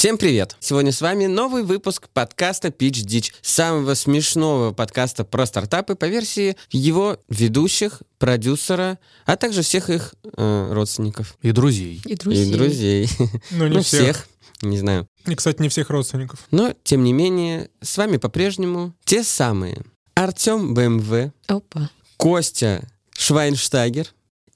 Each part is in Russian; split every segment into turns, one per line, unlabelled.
Всем привет! Сегодня с вами новый выпуск подкаста Pitch Ditch, самого смешного подкаста про стартапы по версии его ведущих, продюсера, а также всех их э, родственников.
И друзей.
И друзей.
И друзей.
Ну, не
ну,
всех.
всех. Не знаю.
И, кстати, не всех родственников.
Но, тем не менее, с вами по-прежнему те самые. Артем БМВ,
Опа.
Костя Швайнштагер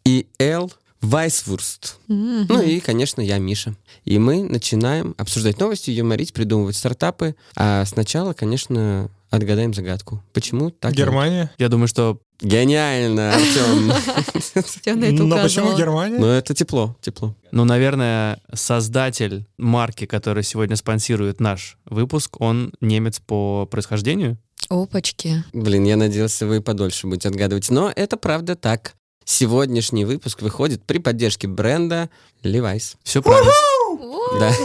и Эл Вайсвурст.
Мгм.
Ну и, конечно, я Миша. И мы начинаем обсуждать новости, юморить, придумывать стартапы. А сначала, конечно, отгадаем загадку. Почему так?
Германия.
Я думаю, что
Гениально, Артем.
Но почему. Германия?
Ну, это тепло, тепло.
Ну, наверное, создатель марки, который сегодня спонсирует наш выпуск, он немец по происхождению.
Опачки.
Блин, я надеялся, вы подольше будете отгадывать. Но это правда так. Сегодняшний выпуск выходит при поддержке бренда Levi's.
Все правильно.
Да.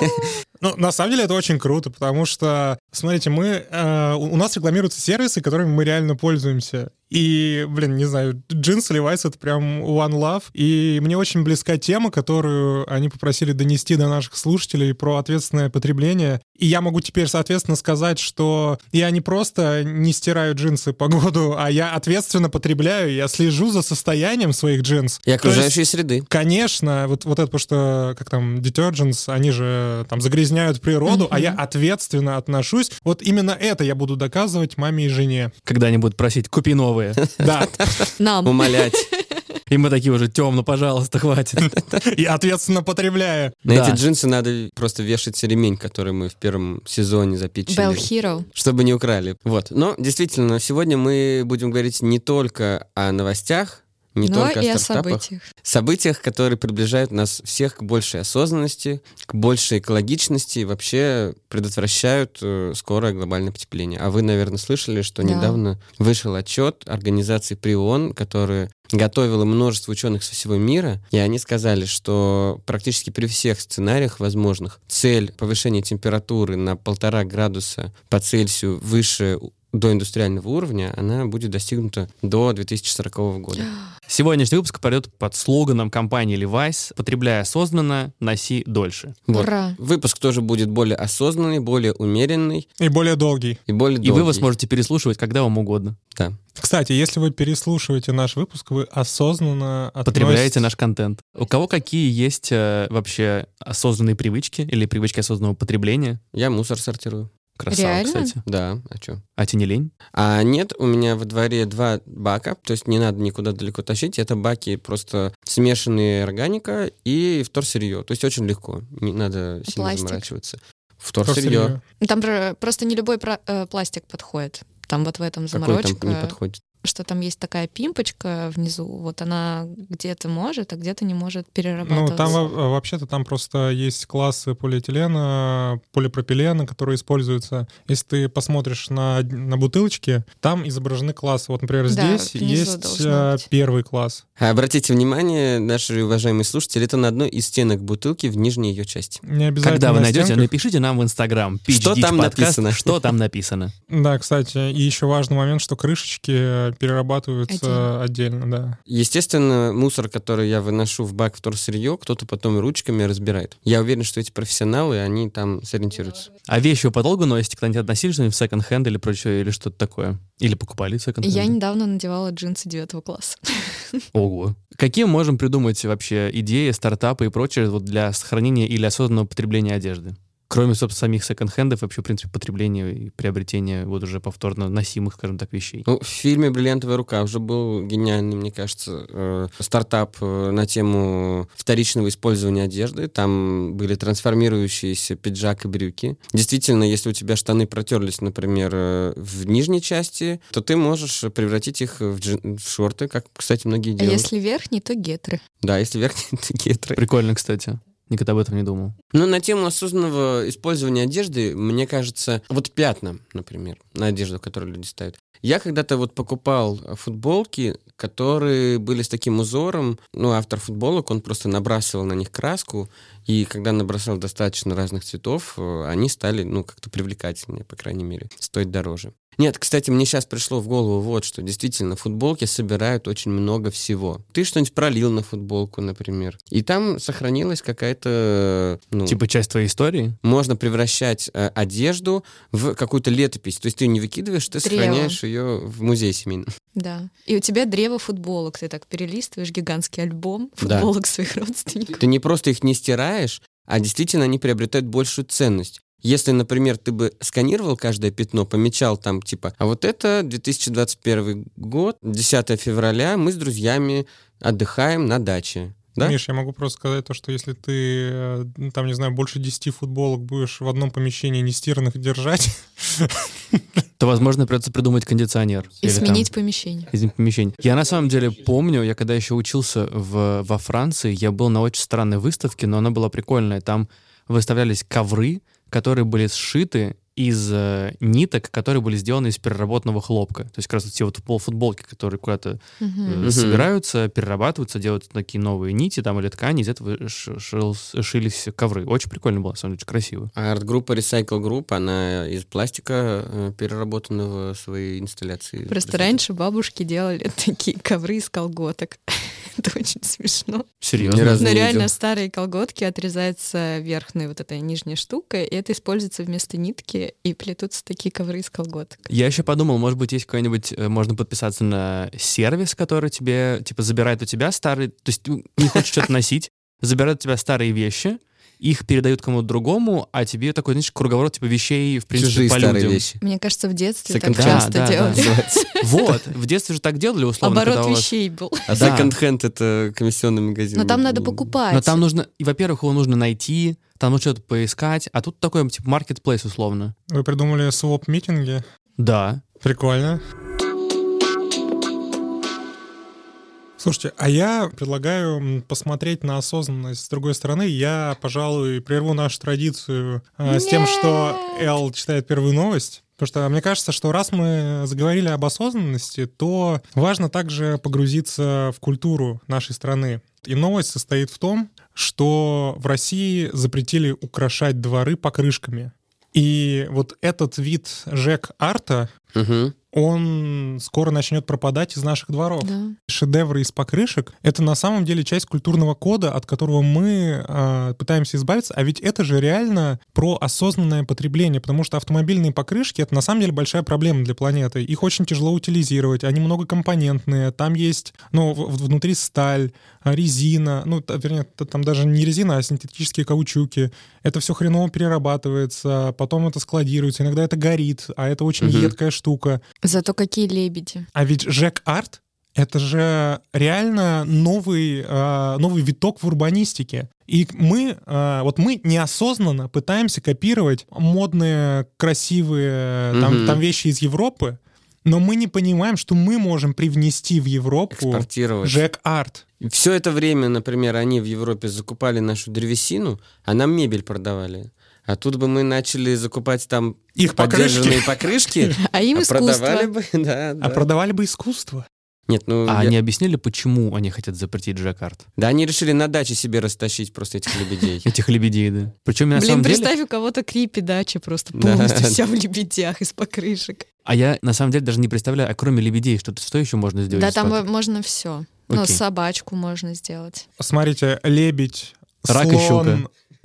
Ну, на самом деле это очень круто, потому что, смотрите, мы, э, у нас рекламируются сервисы, которыми мы реально пользуемся. И, блин, не знаю, джинсы Levi's — это прям one love. И мне очень близка тема, которую они попросили донести до наших слушателей про ответственное потребление. И я могу теперь, соответственно, сказать, что я не просто не стираю джинсы по году, а я ответственно потребляю, я слежу за состоянием своих джинс.
И
То есть-
окружающей среды.
Конечно, вот, вот это потому что, как там, detergents, они же там загрязняют природу, а я ответственно отношусь. Вот именно это я буду доказывать маме и жене.
Когда они будут просить, купи новые.
Да,
Нам.
Умолять.
И мы такие уже, темно, пожалуйста, хватит.
и ответственно потребляя.
На
Да.
эти джинсы надо просто вешать ремень, который мы в первом сезоне
Bell
запичили.
Hero.
Чтобы не украли. Вот. Но действительно, сегодня мы будем говорить не только о новостях, не
но
только
и
о
о событиях.
событиях, которые приближают нас всех к большей осознанности, к большей экологичности и вообще предотвращают э, скорое глобальное потепление. А вы, наверное, слышали, что
Да.
недавно вышел отчет организации ПРИОН, которая готовила множество ученых со всего мира, и они сказали, что практически при всех сценариях возможных цель повышения температуры на полтора градуса по Цельсию выше доиндустриального уровня, она будет достигнута до 2040 года.
Сегодняшний выпуск пройдет под слоганом компании Levi's «Потребляя осознанно, носи дольше».
Вот.
Ура.
Выпуск тоже будет более осознанный, более умеренный
И более долгий.
и более
И вы его
долгий.
сможете переслушивать когда вам угодно.
Да.
Кстати, если вы переслушиваете наш выпуск, вы осознанно
Потребляете
относитесь-
наш контент. У кого какие есть э, вообще осознанные привычки или привычки осознанного потребления?
Я мусор сортирую.
Красава,
Реально?
кстати.
Да, а что?
А тебе не лень?
А нет, у меня во дворе два бака, то есть не надо никуда далеко тащить. Это баки просто смешанные органика и вторсырье. То есть очень легко, не надо сильно
Пластик?
заморачиваться.
Вторсырье.
Там просто не любой про- э, пластик подходит. Там вот в этом
Какой
заморочка,
там не подходит?
Что там есть такая пимпочка внизу, вот она где-то может, а где-то не может перерабатываться.
Ну, там во- вообще-то там просто есть классы полиэтилена, полипропилена, которые используются. Если ты посмотришь на, на бутылочки, там изображены классы. Вот, например,
Да,
здесь есть э, первый класс.
Обратите внимание, наши уважаемые слушатели, это на одной из стенок бутылки в нижней ее части.
Не обязательно
Когда вы
на
найдете,
стенках.
напишите нам в Инстаграм.
Что там
подкаст,
написано?
Что там написано.
Да, кстати, и еще важный момент, что крышечки перерабатываются отдельно, да.
Естественно, мусор, который я выношу в бак вторсырье, кто-то потом ручками разбирает. Я уверен, что эти профессионалы, они там сориентируются.
А вещи вы подолгу носите? Когда-нибудь относили что-нибудь в секонд-хенд или прочее, или что-то такое? Или покупали секонд-хенд?
Я недавно надевала джинсы девятого класса.
Ого. Какие можем придумать вообще идеи, стартапы и прочее вот для сохранения или осознанного потребления одежды? Кроме, собственно, самих секонд-хендов, вообще, в принципе, потребления и приобретения вот уже повторно носимых, скажем так, вещей.
Ну, в фильме «Бриллиантовая рука» уже был гениальный, мне кажется, э, стартап э, на тему вторичного использования одежды. Там были трансформирующиеся пиджак и брюки. Действительно, если у тебя штаны протерлись, например, э, в нижней части, то ты можешь превратить их в, джин- в шорты, как, кстати, многие
А
делают.
если верхний, то гетры.
Да, если верхние, то гетры.
Прикольно, кстати. Никогда об этом не думал.
Ну, на тему осознанного использования одежды, мне кажется, вот пятна, например, на одежду, которую люди ставят. Я когда-то вот покупал футболки, которые были с таким узором. Ну, автор футболок, он просто набрасывал на них краску, и когда набросал достаточно разных цветов, э, они стали, ну, как-то привлекательнее, по крайней мере, стоить дороже. Нет, кстати, мне сейчас пришло в голову вот что. Действительно, футболки собирают очень много всего. Ты что-нибудь пролил на футболку, например. И там сохранилась какая-то... Ну,
Типа часть твоей истории?
можно превращать э, одежду в какую-то летопись. То есть ты ее не выкидываешь, ты
Древо.
сохраняешь ее в музее семейном.
Да. И у тебя древо футболок. Ты так перелистываешь гигантский альбом
Да.
футболок своих родственников.
Ты не просто их не стираешь, а действительно они приобретают большую ценность. Если, например, ты бы сканировал каждое пятно, помечал там, типа, а вот это 2021 год, 10 февраля, мы с друзьями отдыхаем на даче. Да?
Миш, я могу просто сказать то, что если ты, э, там, не знаю, больше 10 футболок будешь в одном помещении нестиранных держать,
То, возможно, придется придумать кондиционер.
И
Или там
сменить помещение.
изменить помещение. Я на самом деле помню, я когда еще учился в, во Франции, я был на очень странной выставке, но она была прикольная. Там выставлялись ковры, которые были сшиты из э, ниток, которые были сделаны из переработанного хлопка. То есть как раз вот те вот полуфутболки, которые куда-то э,
Мгм.
Мгм.
собираются, перерабатываются, делают такие новые нити там или ткани, из этого ш- шил- шились ковры. Очень прикольно было, на самом деле, очень красиво.
А арт-группа Recycle Group, она из пластика э, переработанного своей инсталляции.
Просто раньше бабушки делали такие ковры из колготок. Это очень смешно.
Серьезно?
Но
не
реально
видел.
старые колготки отрезается верхняя вот эта нижняя штука, и это используется вместо нитки, и плетутся такие ковры из колготок.
Я еще подумал, может быть, есть какой-нибудь, э, можно подписаться на сервис, который тебе, типа, забирает у тебя старые, то есть ты не хочешь что-то носить, забирает у тебя старые вещи, их передают кому-то другому, а тебе такой, знаешь, круговорот, типа, вещей, в принципе,
Чужие
по
старые
людям.
вещи.
Мне кажется, в детстве
Second
так
hand.
часто
Да, да,
делали.
да. Вот, в детстве же так делали, условно,
Оборот
вас...
вещей был.
А
Да.
секонд-хенд — это комиссионный магазин.
Но там надо покупать.
Но там нужно, и, во-первых, его нужно найти, там нужно что-то поискать, а тут такой, типа, marketplace, условно.
вы придумали своп-митинги.
Да.
Прикольно. Слушайте, а я предлагаю посмотреть на осознанность с другой стороны. Я, пожалуй, прерву нашу традицию э, с тем, что Эл читает первую новость. Потому что мне кажется, что раз мы заговорили об осознанности, то важно также погрузиться в культуру нашей страны. И новость состоит в том, что в России запретили украшать дворы покрышками. И вот этот вид ЖЭК-арта,
Мгм.
он скоро начнет пропадать из наших дворов.
Да.
Шедевры из покрышек — это на самом деле часть культурного кода, от которого мы а, пытаемся избавиться. А ведь это же реально про осознанное потребление, потому что автомобильные покрышки — это на самом деле большая проблема для планеты. Их очень тяжело утилизировать, они многокомпонентные, там есть, ну, внутри сталь, а, резина, ну, т- вернее, там даже не резина, а синтетические каучуки. Это все хреново перерабатывается, потом это складируется, иногда это горит, а это очень
Мгм.
едкая штука.
Зато какие лебеди.
А ведь Жек-арт — это же реально новый, а, новый виток в урбанистике. И мы, а, вот мы неосознанно пытаемся копировать модные, красивые там,
Мгм.
там вещи из Европы, но мы не понимаем, что мы можем привнести в Европу
Экспортировать.
Жек-арт.
Все это время, например, они в Европе закупали нашу древесину, а нам мебель продавали. А тут бы мы начали закупать там
Их
поддержанные покрышки,
А им
а продавали
искусство.
бы, да,
А
да.
продавали бы искусство.
Нет, ну,
А
я-
они объяснили, почему они хотят запретить Джакарт?
да, они решили на даче себе растащить просто этих лебедей.
Этих лебедей, да. Причем на
Блин,
самом деле...
представь, у кого-то крипи дача просто полностью вся в лебедях из покрышек.
А я на самом деле даже не представляю, а кроме лебедей, что, что еще можно сделать?
Да, там можно все. Ну, собачку можно сделать.
Смотрите, лебедь,
Рак и щука.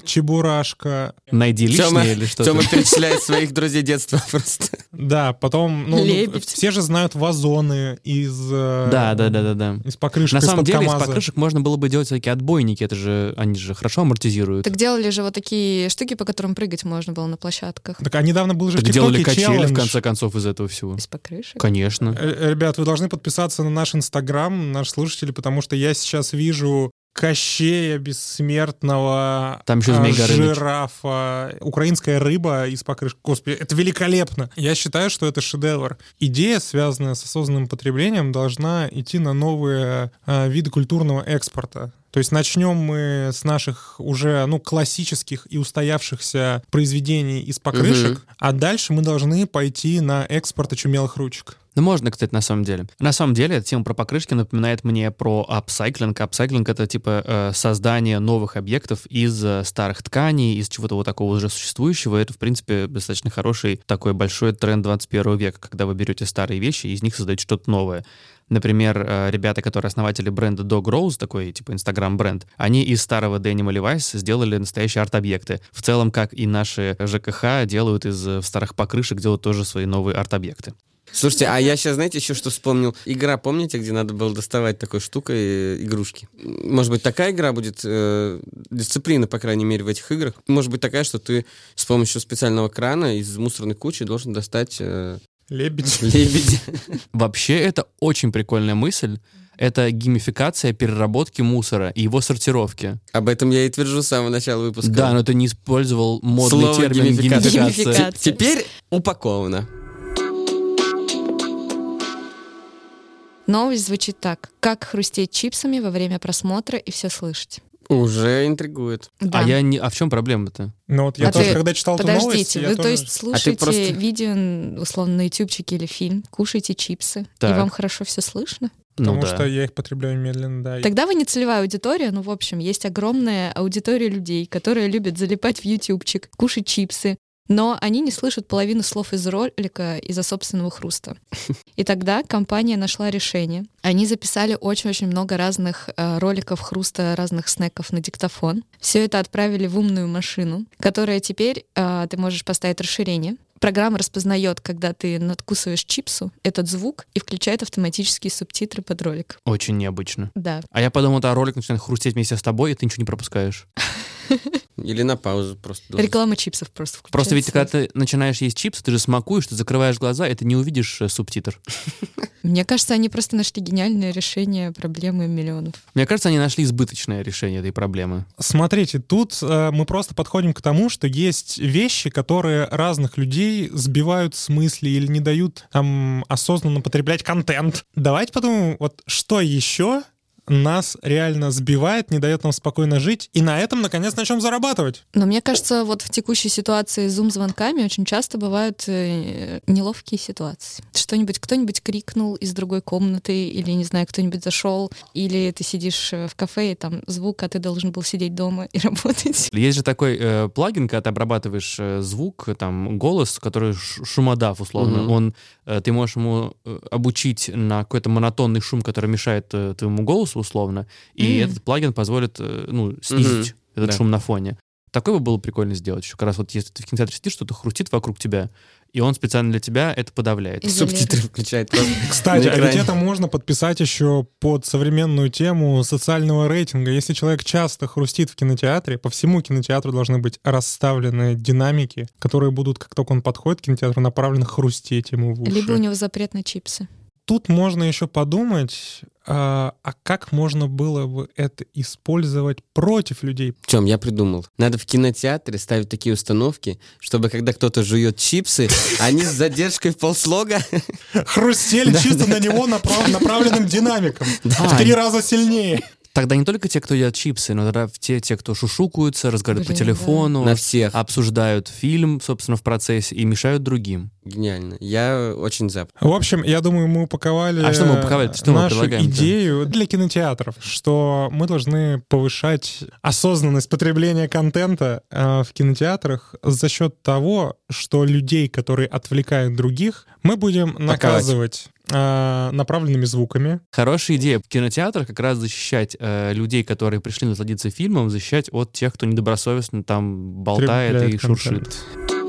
Чебурашка.
Найди
Тёма-
лишнее или что-то.
Тёма перечисляет своих друзей детства просто.
Да, потом, ну, ну,
Лебедь.
все же знают вазоны из... э,
Да, да, да, да, да.
Из покрышек,
На самом деле из покрышек можно было бы делать всякие отбойники, это же они же хорошо амортизируют.
Так делали же вот такие штуки, по которым прыгать можно было на площадках.
Так а недавно был же
Так
в
делали качели, в
челлендж.
конце концов, из этого всего.
Из покрышек.
Конечно.
Э, Ребят, вы должны подписаться на наш Инстаграм, наши слушатели, потому что я сейчас вижу Кощея бессмертного,
Там еще
а, жирафа, украинская рыба из покрышки. Господи, это великолепно. Я считаю, что это шедевр. Идея, связанная с осознанным потреблением, должна идти на новые а, виды культурного экспорта. То есть начнем мы с наших уже, ну, классических и устоявшихся произведений из покрышек,
Мгм.
а дальше мы должны пойти на экспорт очумелых ручек.
Ну, можно, кстати, на самом деле. На самом деле, эта тема про покрышки напоминает мне про апсайклинг. Апсайклинг — это, типа, э, создание новых объектов из э, старых тканей, из чего-то вот такого уже существующего. Это, в принципе, достаточно хороший такой большой тренд 21 века, когда вы берете старые вещи и из них создаете что-то новое. Например, э, ребята, которые основатели бренда Dog Rose, такой типа инстаграм-бренд, они из старого деним Levi's сделали настоящие арт-объекты. В целом, как и наши ЖКХ делают из э, старых покрышек, делают тоже свои новые арт-объекты.
Слушайте, а я сейчас, знаете, еще что вспомнил? Игра, помните, где надо было доставать такой штукой э, игрушки? Может быть, такая игра будет, э, дисциплина, по крайней мере, в этих играх. Может быть, такая, что ты с помощью специального крана из мусорной кучи должен достать
Лебедь.
лебедя.
Вообще, это очень прикольная мысль. Это геймификация переработки мусора и его сортировки.
Об этом я и твержу с самого начала выпуска.
Да, но ты не использовал модный
Слово
термин
геймификация.
геймификация.
Геймификация.
Теперь упаковано.
Новость звучит так. Как хрустеть чипсами во время просмотра и все слышать.
Уже интригует.
Да.
А я не. А в чем проблема-то?
Ну вот я
А
тоже,
ты-
когда читал эту новость,
Подождите,
я
вы
тоже-
то есть слушаете
просто-
видео, условно, на ютубчике или фильм, кушаете чипсы,
Так.
и вам хорошо все слышно?
Потому
ну да.
что я их потребляю медленно, да.
Тогда вы не целевая аудитория, ну, в общем, есть огромная аудитория людей, которые любят залипать в ютубчик, кушать чипсы, но они не слышат половину слов из ролика из-за собственного хруста. И тогда компания нашла решение. Они записали очень-очень много разных э, роликов хруста разных снеков на диктофон. Все это отправили в умную машину, которая теперь э, ты можешь поставить расширение. Программа распознает, когда ты надкусываешь чипсу, этот звук и включает автоматические субтитры под ролик.
Очень необычно.
Да.
А я подумал, да, ролик начинает хрустеть вместе с тобой, и ты ничего не пропускаешь.
Или на паузу просто. должен.
Реклама чипсов просто включается.
Просто ведь, когда ты начинаешь есть чипсы, ты же смакуешь, ты закрываешь глаза, и ты не увидишь э, субтитр.
Мне кажется, они просто нашли гениальное решение проблемы миллионов.
Мне кажется, они нашли избыточное решение этой проблемы.
Смотрите, тут э, мы просто подходим к тому, что есть вещи, которые разных людей сбивают с мысли или не дают там осознанно потреблять контент. Давайте подумаем, вот что еще нас реально сбивает, не дает нам спокойно жить, и на этом, наконец, начнем зарабатывать.
Но мне кажется, вот в текущей ситуации с зум-звонками очень часто бывают э, неловкие ситуации. Что-нибудь, кто-нибудь крикнул из другой комнаты, или, не знаю, кто-нибудь зашел, или ты сидишь э, в кафе, и там звук, а ты должен был сидеть дома и работать.
Есть же такой э, плагин, когда ты обрабатываешь э, звук, там, голос, который шумодав, условно.
Мгм.
Он, э, ты можешь ему обучить на какой-то монотонный шум, который мешает э, твоему голосу, условно, и
Мгм.
этот плагин позволит, э, ну, снизить этот
Да.
шум на фоне. Такое бы было прикольно сделать еще. Как раз вот если ты в кинотеатре сидишь, что-то хрустит вокруг тебя, и он специально для тебя это подавляет.
Изолирует.
Субтитры включает.
Кстати, а ведь это можно подписать еще под современную тему социального рейтинга. Если человек часто хрустит в кинотеатре, по всему кинотеатру должны быть расставлены динамики, которые будут, как только он подходит к кинотеатру, направлены хрустеть ему в уши.
Либо у него запрет на чипсы.
Тут можно еще подумать, а, а как можно было бы это использовать против людей?
В чем я придумал? Надо в кинотеатре ставить такие установки, чтобы когда кто-то жует чипсы, они с задержкой в полслога.
Хрустели чисто на него направ- направленным динамиком. В три раза сильнее.
Тогда не только те, кто едят чипсы, но тогда те, те кто шушукаются, разговаривают по
Блин,
телефону,
На всех.
обсуждают фильм, собственно, в процессе и мешают другим.
Гениально. Я очень за.
В общем, я думаю, мы упаковали,
А что мы упаковали? Что мы
нашу
предлагаем-то?
идею для кинотеатров, что мы должны повышать осознанность потребления контента э, в кинотеатрах за счет того, что людей, которые отвлекают других, мы будем наказывать э, направленными звуками.
Хорошая идея. В кинотеатрах как раз защищать э, людей, которые пришли насладиться фильмом, защищать от тех, кто недобросовестно там болтает и
Потребляет
шуршит.
контент.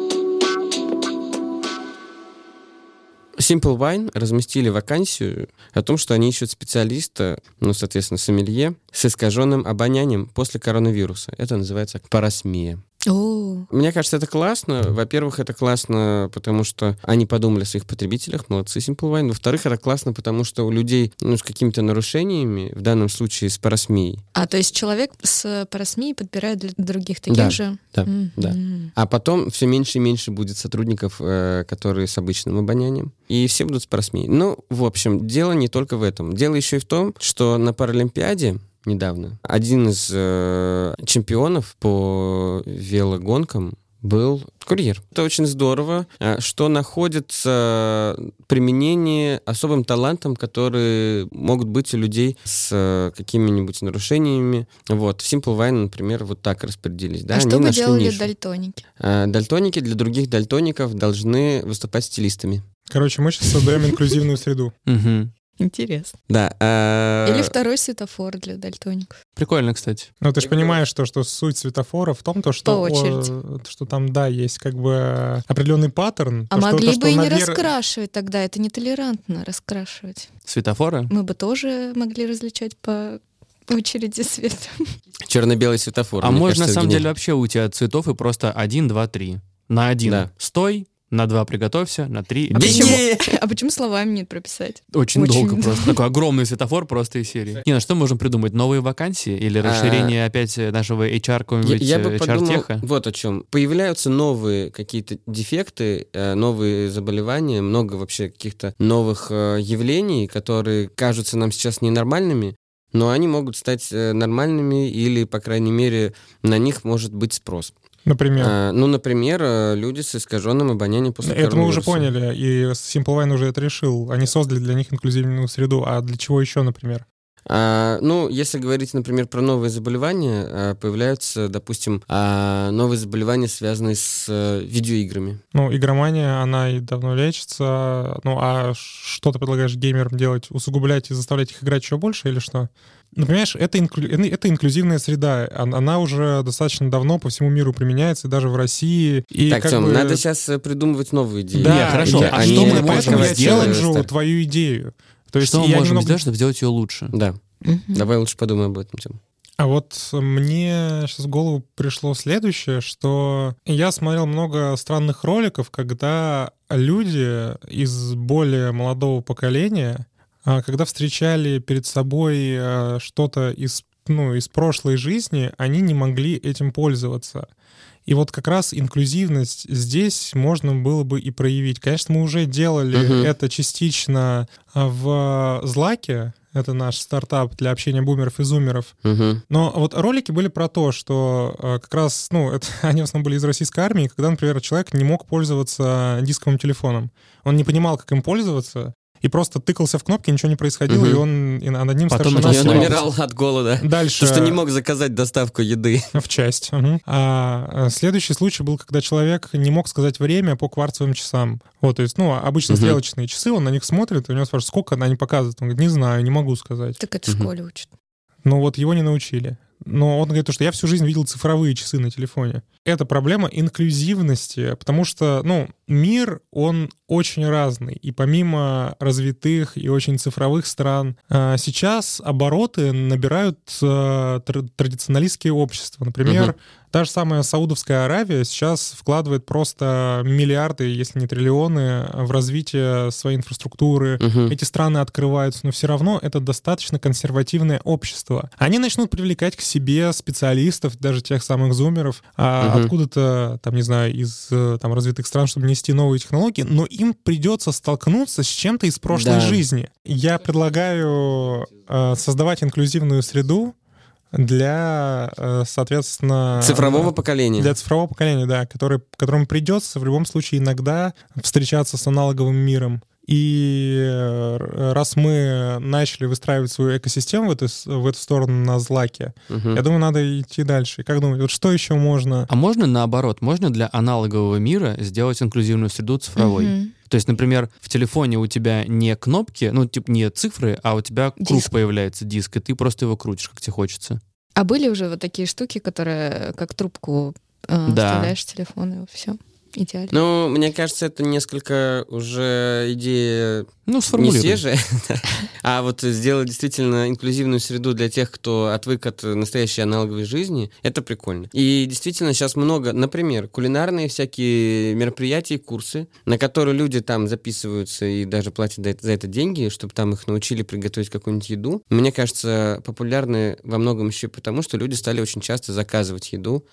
Simple Wine разместили вакансию о том, что они ищут специалиста, ну, соответственно, сомелье, с искаженным обонянием после коронавируса. Это называется парасмия.
О,
Мне кажется, это классно. Во-первых, это классно, потому что они подумали о своих потребителях, молодцы Simple Wine. Во-вторых, это классно, потому что у людей ну, с какими-то нарушениями, в данном случае с парасмией,
а то есть человек с парасмией подбирает для других таких
Да,
же?
да,
Мгм.
да. А потом все меньше и меньше будет сотрудников, э, которые с обычным обонянием. И все будут с парасмией. Ну, в общем, дело не только в этом. Дело еще и в том, что на Паралимпиаде недавно. Один из э, чемпионов по велогонкам был курьер. Это очень здорово, э, что находится применение особым талантам, которые могут быть у людей с э, какими-нибудь нарушениями. Вот, в Simple Wine, например, вот так распределились. Да?
а
Они
что бы
нашли
делали
нишу.
дальтоники?
А, Дальтоники для других дальтоников должны выступать стилистами.
Короче, мы сейчас создаем инклюзивную среду.
Интересно.
Да. а,
Или второй светофор для дальтоников.
Прикольно, кстати.
Ну, ты же понимаешь, что, что суть светофора в том, то, что, о, что там, да, есть как бы определенный паттерн.
А
то, что-
могли
то,
бы
что
и не
навер-
раскрашивать тогда, это нетолерантно раскрашивать.
Светофоры?
Мы бы тоже могли различать по очереди света.
Черно-белый светофор.
А можно на
кажется,
самом деле
гениально.
вообще у тебя цветов и просто один, два, три. На один
Да.
стой, на два приготовься, на три...
А почему, а почему словами нет прописать?
Очень,
Очень
долго просто. Такой огромный светофор просто из серии. Не, ну что можем придумать? Новые вакансии или
А,
расширение опять нашего HR какого-нибудь
я бы
э,
подумал
HR-теха?
вот о чем. Появляются новые какие-то дефекты, э, новые заболевания, много вообще каких-то новых э, явлений, которые кажутся нам сейчас ненормальными, но они могут стать э, нормальными или, по крайней мере, на них может быть спрос.
Например.
А, ну, например, э, люди с искаженным обонянием после
Это мы уже поняли, и Simple Wine уже это решил. Они создали для них инклюзивную среду. А для чего еще, например?
А, ну, если говорить, например, про новые заболевания, а, появляются, допустим, а, новые заболевания, связанные с э, видеоиграми.
Ну, игромания, она и давно лечится. Ну, а что ты предлагаешь геймерам делать? Усугублять и заставлять их играть еще больше или что? Ну, понимаешь, это, инклю- э, это инклюзивная среда. Она, уже достаточно давно по всему миру применяется, и даже в России. И
так,
как
Тём,
бы-
надо сейчас придумывать новые идеи.
Да,
Не, хорошо,
и-
а что мы
поэтому я
сделать,
челленджу твою идею. То есть
Что мы можем
немного-
сделать, чтобы сделать ее лучше?
Да, давай лучше подумаем об этом, Тём.
А вот мне сейчас в голову пришло следующее, что я смотрел много странных роликов, когда люди из более молодого поколения, а, когда встречали перед собой а, что-то из, ну, из прошлой жизни, они не могли этим пользоваться. И вот как раз инклюзивность здесь можно было бы и проявить. Конечно, мы уже делали
Мгм.
это частично а, в Злаке, это наш стартап для общения бумеров и зумеров.
Мгм.
Но вот ролики были про то, что э, как раз, ну, это, они в основном были из российской армии, когда, например, человек не мог пользоваться дисковым телефоном. Он не понимал, как им пользоваться, и просто тыкался в кнопки, ничего не происходило,
Мгм.
и он и над ним
Потом начал
ошибался.
умирал от голода.
Дальше.
То, что не мог заказать доставку еды.
В часть. мгм. А, а, следующий случай был, когда человек не мог сказать время по кварцевым часам. Вот, то есть, ну, обычно
Мгм.
стрелочные часы, он на них смотрит, и у него спрашивают, сколько они показывают. Он говорит, не знаю, не могу сказать.
Так это в
Мгм.
школе учат.
Но вот его не научили. Но он говорит, что я всю жизнь видел цифровые часы на телефоне. Это проблема инклюзивности, потому что, ну, мир, он очень разный. И помимо развитых и очень цифровых стран, а, сейчас обороты набирают а, тр- традиционалистские общества. Например,
Мгм.
та же самая Саудовская Аравия сейчас вкладывает просто миллиарды, если не триллионы, в развитие своей инфраструктуры,
Мгм.
эти страны открываются, но все равно это достаточно консервативное общество. Они начнут привлекать к себе специалистов, даже тех самых зумеров, а,
Мгм.
откуда-то, там, не знаю, из э, там, развитых стран, чтобы нести новые технологии, но им придется столкнуться с чем-то из прошлой
Да.
жизни. Я предлагаю э, создавать инклюзивную среду для, э, соответственно...
Цифрового поколения.
Для цифрового поколения, да, который, которому придется в любом случае иногда встречаться с аналоговым миром. И э, раз мы начали выстраивать свою экосистему в эту, в эту сторону на злаке,
Мгм.
я думаю, надо идти дальше. Как думаете, вот что еще можно?
А можно наоборот, можно для аналогового мира сделать инклюзивную среду цифровой?
Мгм.
То есть, например, в телефоне у тебя не кнопки, ну, типа не цифры, а у тебя круг
Диск.
появляется, диск, и ты просто его крутишь, как тебе хочется.
А были уже вот такие штуки, которые как трубку э,
Да.
вставляешь в телефон, и все. Идеально.
Ну, мне кажется, это несколько уже идея
Ну,
не свежая, а вот сделать действительно инклюзивную среду для тех, кто отвык от настоящей аналоговой жизни, это прикольно. И действительно сейчас много, например, кулинарные всякие мероприятия и курсы, на которые люди там записываются и даже платят за это, за это деньги, чтобы там их научили приготовить какую-нибудь еду. Мне кажется, популярны во многом еще потому, что люди стали очень часто заказывать еду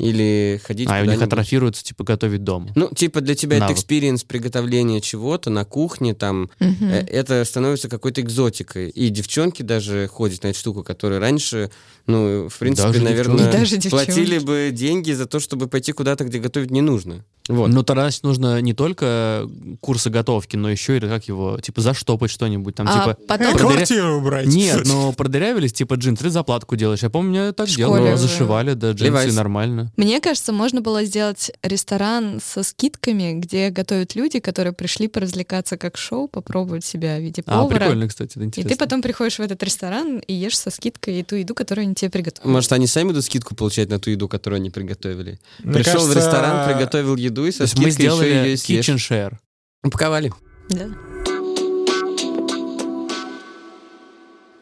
или ходить
А, у них атрофируется, типа, готовить дома.
Ну, типа для тебя
Навык.
это experience приготовления чего-то на кухне, там, э, это становится какой-то экзотикой. И девчонки даже ходят на эту штуку, которые раньше, ну, в принципе,
Даже
наверное,
даже
платили бы деньги за то, чтобы пойти куда-то, где готовить не нужно. Вот.
Ну, тогда значит, нужно не только курсы готовки, но еще и, как его, типа, заштопать что-нибудь. Там,
А
типа,
потом...
Продыря-
Квартиру убрать.
Нет, но продырявились, типа, джинсы, ты заплатку делаешь. Я помню, я так
В
делал. Зашивали, да, джинсы,
Levi's.
и нормально.
Мне кажется, можно было сделать ресторан со скидками, где готовят люди, которые пришли поразвлекаться как шоу, попробовать себя в виде
А,
повара.
прикольно, кстати, это
и
интересно.
ты потом приходишь в этот ресторан и ешь со скидкой ту еду, которую они тебе приготовили.
Может, они сами будут скидку получать на ту еду, которую они приготовили?
Мне
Пришел в
кажется,
ресторан, приготовил еду и
То
со
есть мы
скидкой еще
сделали
ее
kitchen share.
Упаковали.
Да.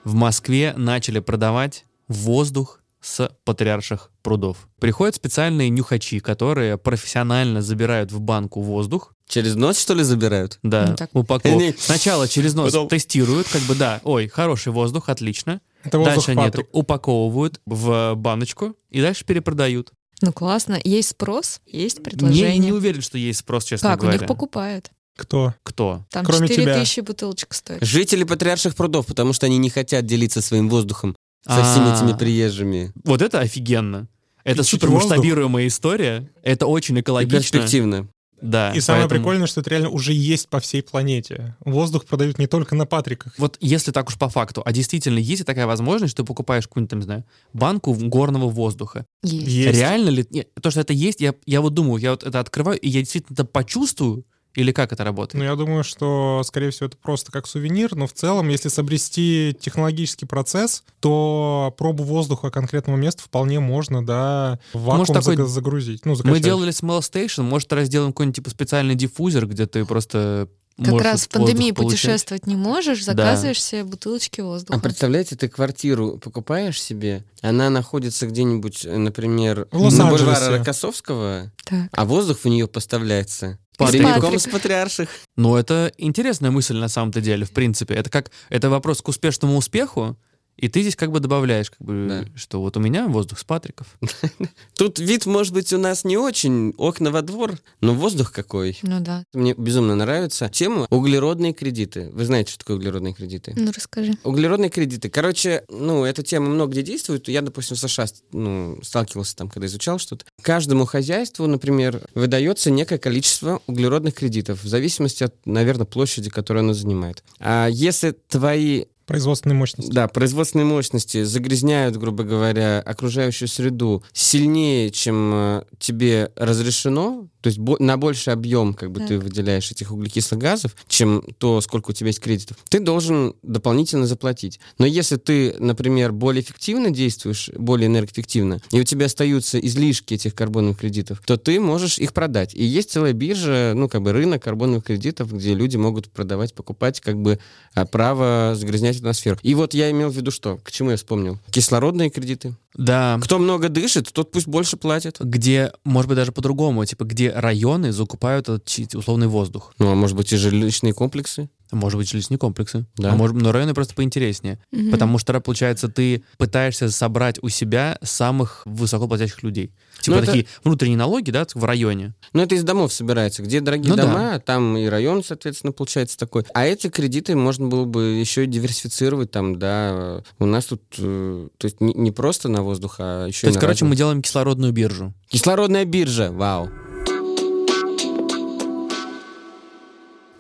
В Москве начали продавать воздух с патриарших прудов. Приходят специальные нюхачи, которые профессионально забирают в банку воздух,
Через нос, что ли, забирают?
да,
Ну, так.
Они-
Сначала через нос
Потом-
тестируют, как бы, да, ой, хороший воздух, отлично.
Это воздух
дальше нет, упаковывают в баночку и дальше перепродают.
Ну классно. Есть спрос, есть
Не,
предложение.
не уверен, что есть спрос, честно
как, у
говоря.
них покупают.
Кто?
Кто?
Там
Кроме
4
тебя.
тысячи бутылочек стоит.
Жители патриарших прудов, потому что они не хотят делиться своим воздухом со
А.
всеми этими приезжими.
Вот это офигенно. Это супер масштабируемая история. Это очень
И
экологично.
перспективно.
Да.
И самое
поэтому-
прикольное, что это реально уже есть по всей планете. Воздух продают не только на Патриках.
Вот если так уж по факту, а действительно есть ли такая возможность, что ты покупаешь какую-нибудь, там, не знаю, банку горного воздуха?
Есть.
Есть.
Реально ли? Нет, то, что это есть, я, я вот думаю, я вот это открываю, и я действительно это почувствую, или как это работает?
Ну, я думаю, что, скорее всего, это просто как сувенир, но в целом, если собрести технологический процесс, то пробу воздуха конкретного места вполне можно, да, в вакуум
Может, такой-
заг- загрузить. Ну,
Мы делали Smell Station, может, раз сделаем какой-нибудь типа специальный диффузер, где ты просто
Как раз в пандемии
получать.
путешествовать не можешь,
Да.
заказываешь себе бутылочки
А
воздуха.
представляете, ты квартиру покупаешь себе, она находится где-нибудь, например,
В
на бульваре Рокоссовского,
Так.
а воздух в нее поставляется
Из
Патрика.
с патриарших.
Ну, это интересная мысль на самом-то деле, в принципе. Это как, это вопрос к успешному успеху, и ты здесь как бы добавляешь, как бы,
Да.
что вот у меня воздух с Патриков.
Тут вид, может быть, у нас не очень, окна во двор, но воздух какой.
Ну да.
Мне безумно нравится тема углеродные кредиты. Вы знаете, что такое углеродные кредиты?
Ну расскажи.
Углеродные кредиты. Короче, ну, эта тема много где действует. Я, допустим, в США ну, сталкивался там, когда изучал что-то. Каждому хозяйству, например, выдается некое количество углеродных кредитов в зависимости от, наверное, площади, которую оно занимает. А если твои
Производственной мощности.
да, производственные мощности загрязняют, грубо говоря, окружающую среду сильнее, чем э, тебе разрешено, то есть бо- на больший объем как бы
Так.
ты выделяешь этих углекислых газов, чем то, сколько у тебя есть кредитов, ты должен дополнительно заплатить. Но если ты, например, более эффективно действуешь, более энергоэффективно, и у тебя остаются излишки этих карбоновых кредитов, то ты можешь их продать. И есть целая биржа, ну, как бы рынок карбоновых кредитов, где люди могут продавать, покупать как бы а, право загрязнять атмосферу. И вот я имел в виду что? К чему я вспомнил? Кислородные кредиты.
Да.
Кто много дышит, тот пусть больше платит.
Где, может быть, даже по-другому, типа, где районы закупают этот условный воздух.
Ну, а может быть, и жилищные комплексы.
Может быть, жилищные комплексы.
Да.
А может, но районы просто поинтереснее.
Мгм.
Потому что, получается, ты пытаешься собрать у себя самых высокоплатящих людей. Типа
Ну, это-
такие внутренние налоги, да, в районе.
Но это из домов собирается. Где дорогие
Ну да.
дома, там и район, соответственно, получается такой. А эти кредиты можно было бы еще и диверсифицировать там, да. У нас тут, э, то есть не, не просто на воздух, а еще
То
и
есть,
на
короче,
разные-
мы делаем кислородную биржу.
Кислородная биржа, вау.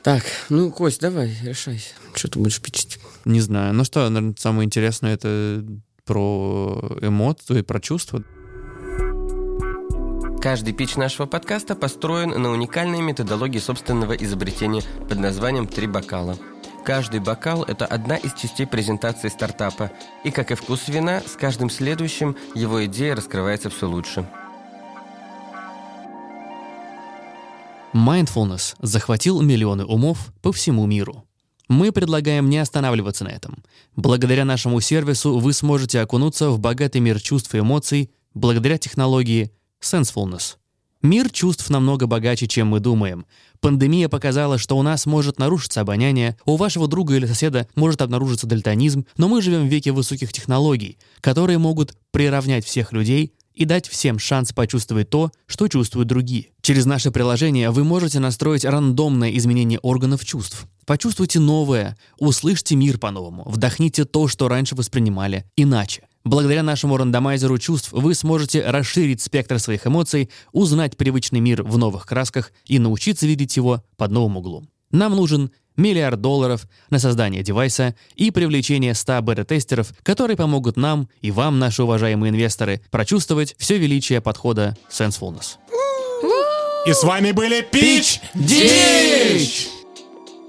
Так, ну, Кость, давай, решайся. Что ты будешь пичить?
Не знаю. Ну что, наверное, самое интересное это про эмоции, про чувства.
Каждый пич нашего подкаста построен на уникальной методологии собственного изобретения под названием «Три бокала». Каждый бокал – это одна из частей презентации стартапа, и, как и вкус вина, с каждым следующим его идея раскрывается все лучше.
Mindfulness захватил миллионы умов по всему миру. Мы предлагаем не останавливаться на этом. Благодаря нашему сервису вы сможете окунуться в богатый мир чувств и эмоций благодаря технологии Sensefulness. Мир чувств намного богаче, чем мы думаем. Пандемия показала, что у нас может нарушиться обоняние, у вашего друга или соседа может обнаружиться дальтонизм, но мы живем в веке высоких технологий, которые могут приравнять всех людей и дать всем шанс почувствовать то, что чувствуют другие. Через наше приложение вы можете настроить рандомное изменение органов чувств. Почувствуйте новое, услышьте мир по-новому, вдохните то, что раньше воспринимали иначе. Благодаря нашему рандомайзеру чувств вы сможете расширить спектр своих эмоций, узнать привычный мир в новых красках и научиться видеть его под новым углом. Нам нужен миллиард долларов на создание девайса и привлечение 100 бета-тестеров, которые помогут нам и вам, наши уважаемые инвесторы, прочувствовать все величие подхода Sensefulness.
И с вами были Пич
Дичь!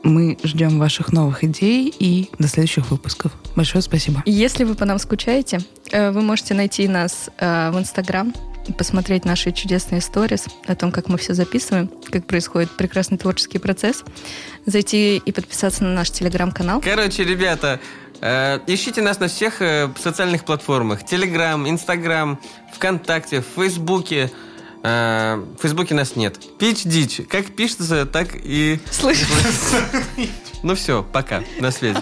Мы ждем ваших новых идей и до следующих выпусков. Большое спасибо.
Если вы по нам скучаете, э, вы можете найти нас э, в Инстаграм, посмотреть наши чудесные сторис о том, как мы все записываем, как происходит прекрасный творческий процесс, зайти и подписаться на наш телеграм-канал.
Короче, ребята, э, ищите нас на всех э, социальных платформах. Телеграм, Инстаграм, ВКонтакте, в Фейсбуке. Э, в Фейсбуке нас нет. Пич дичь. Как пишется, так и...
Слышишь?
Ну все, пока. На связи.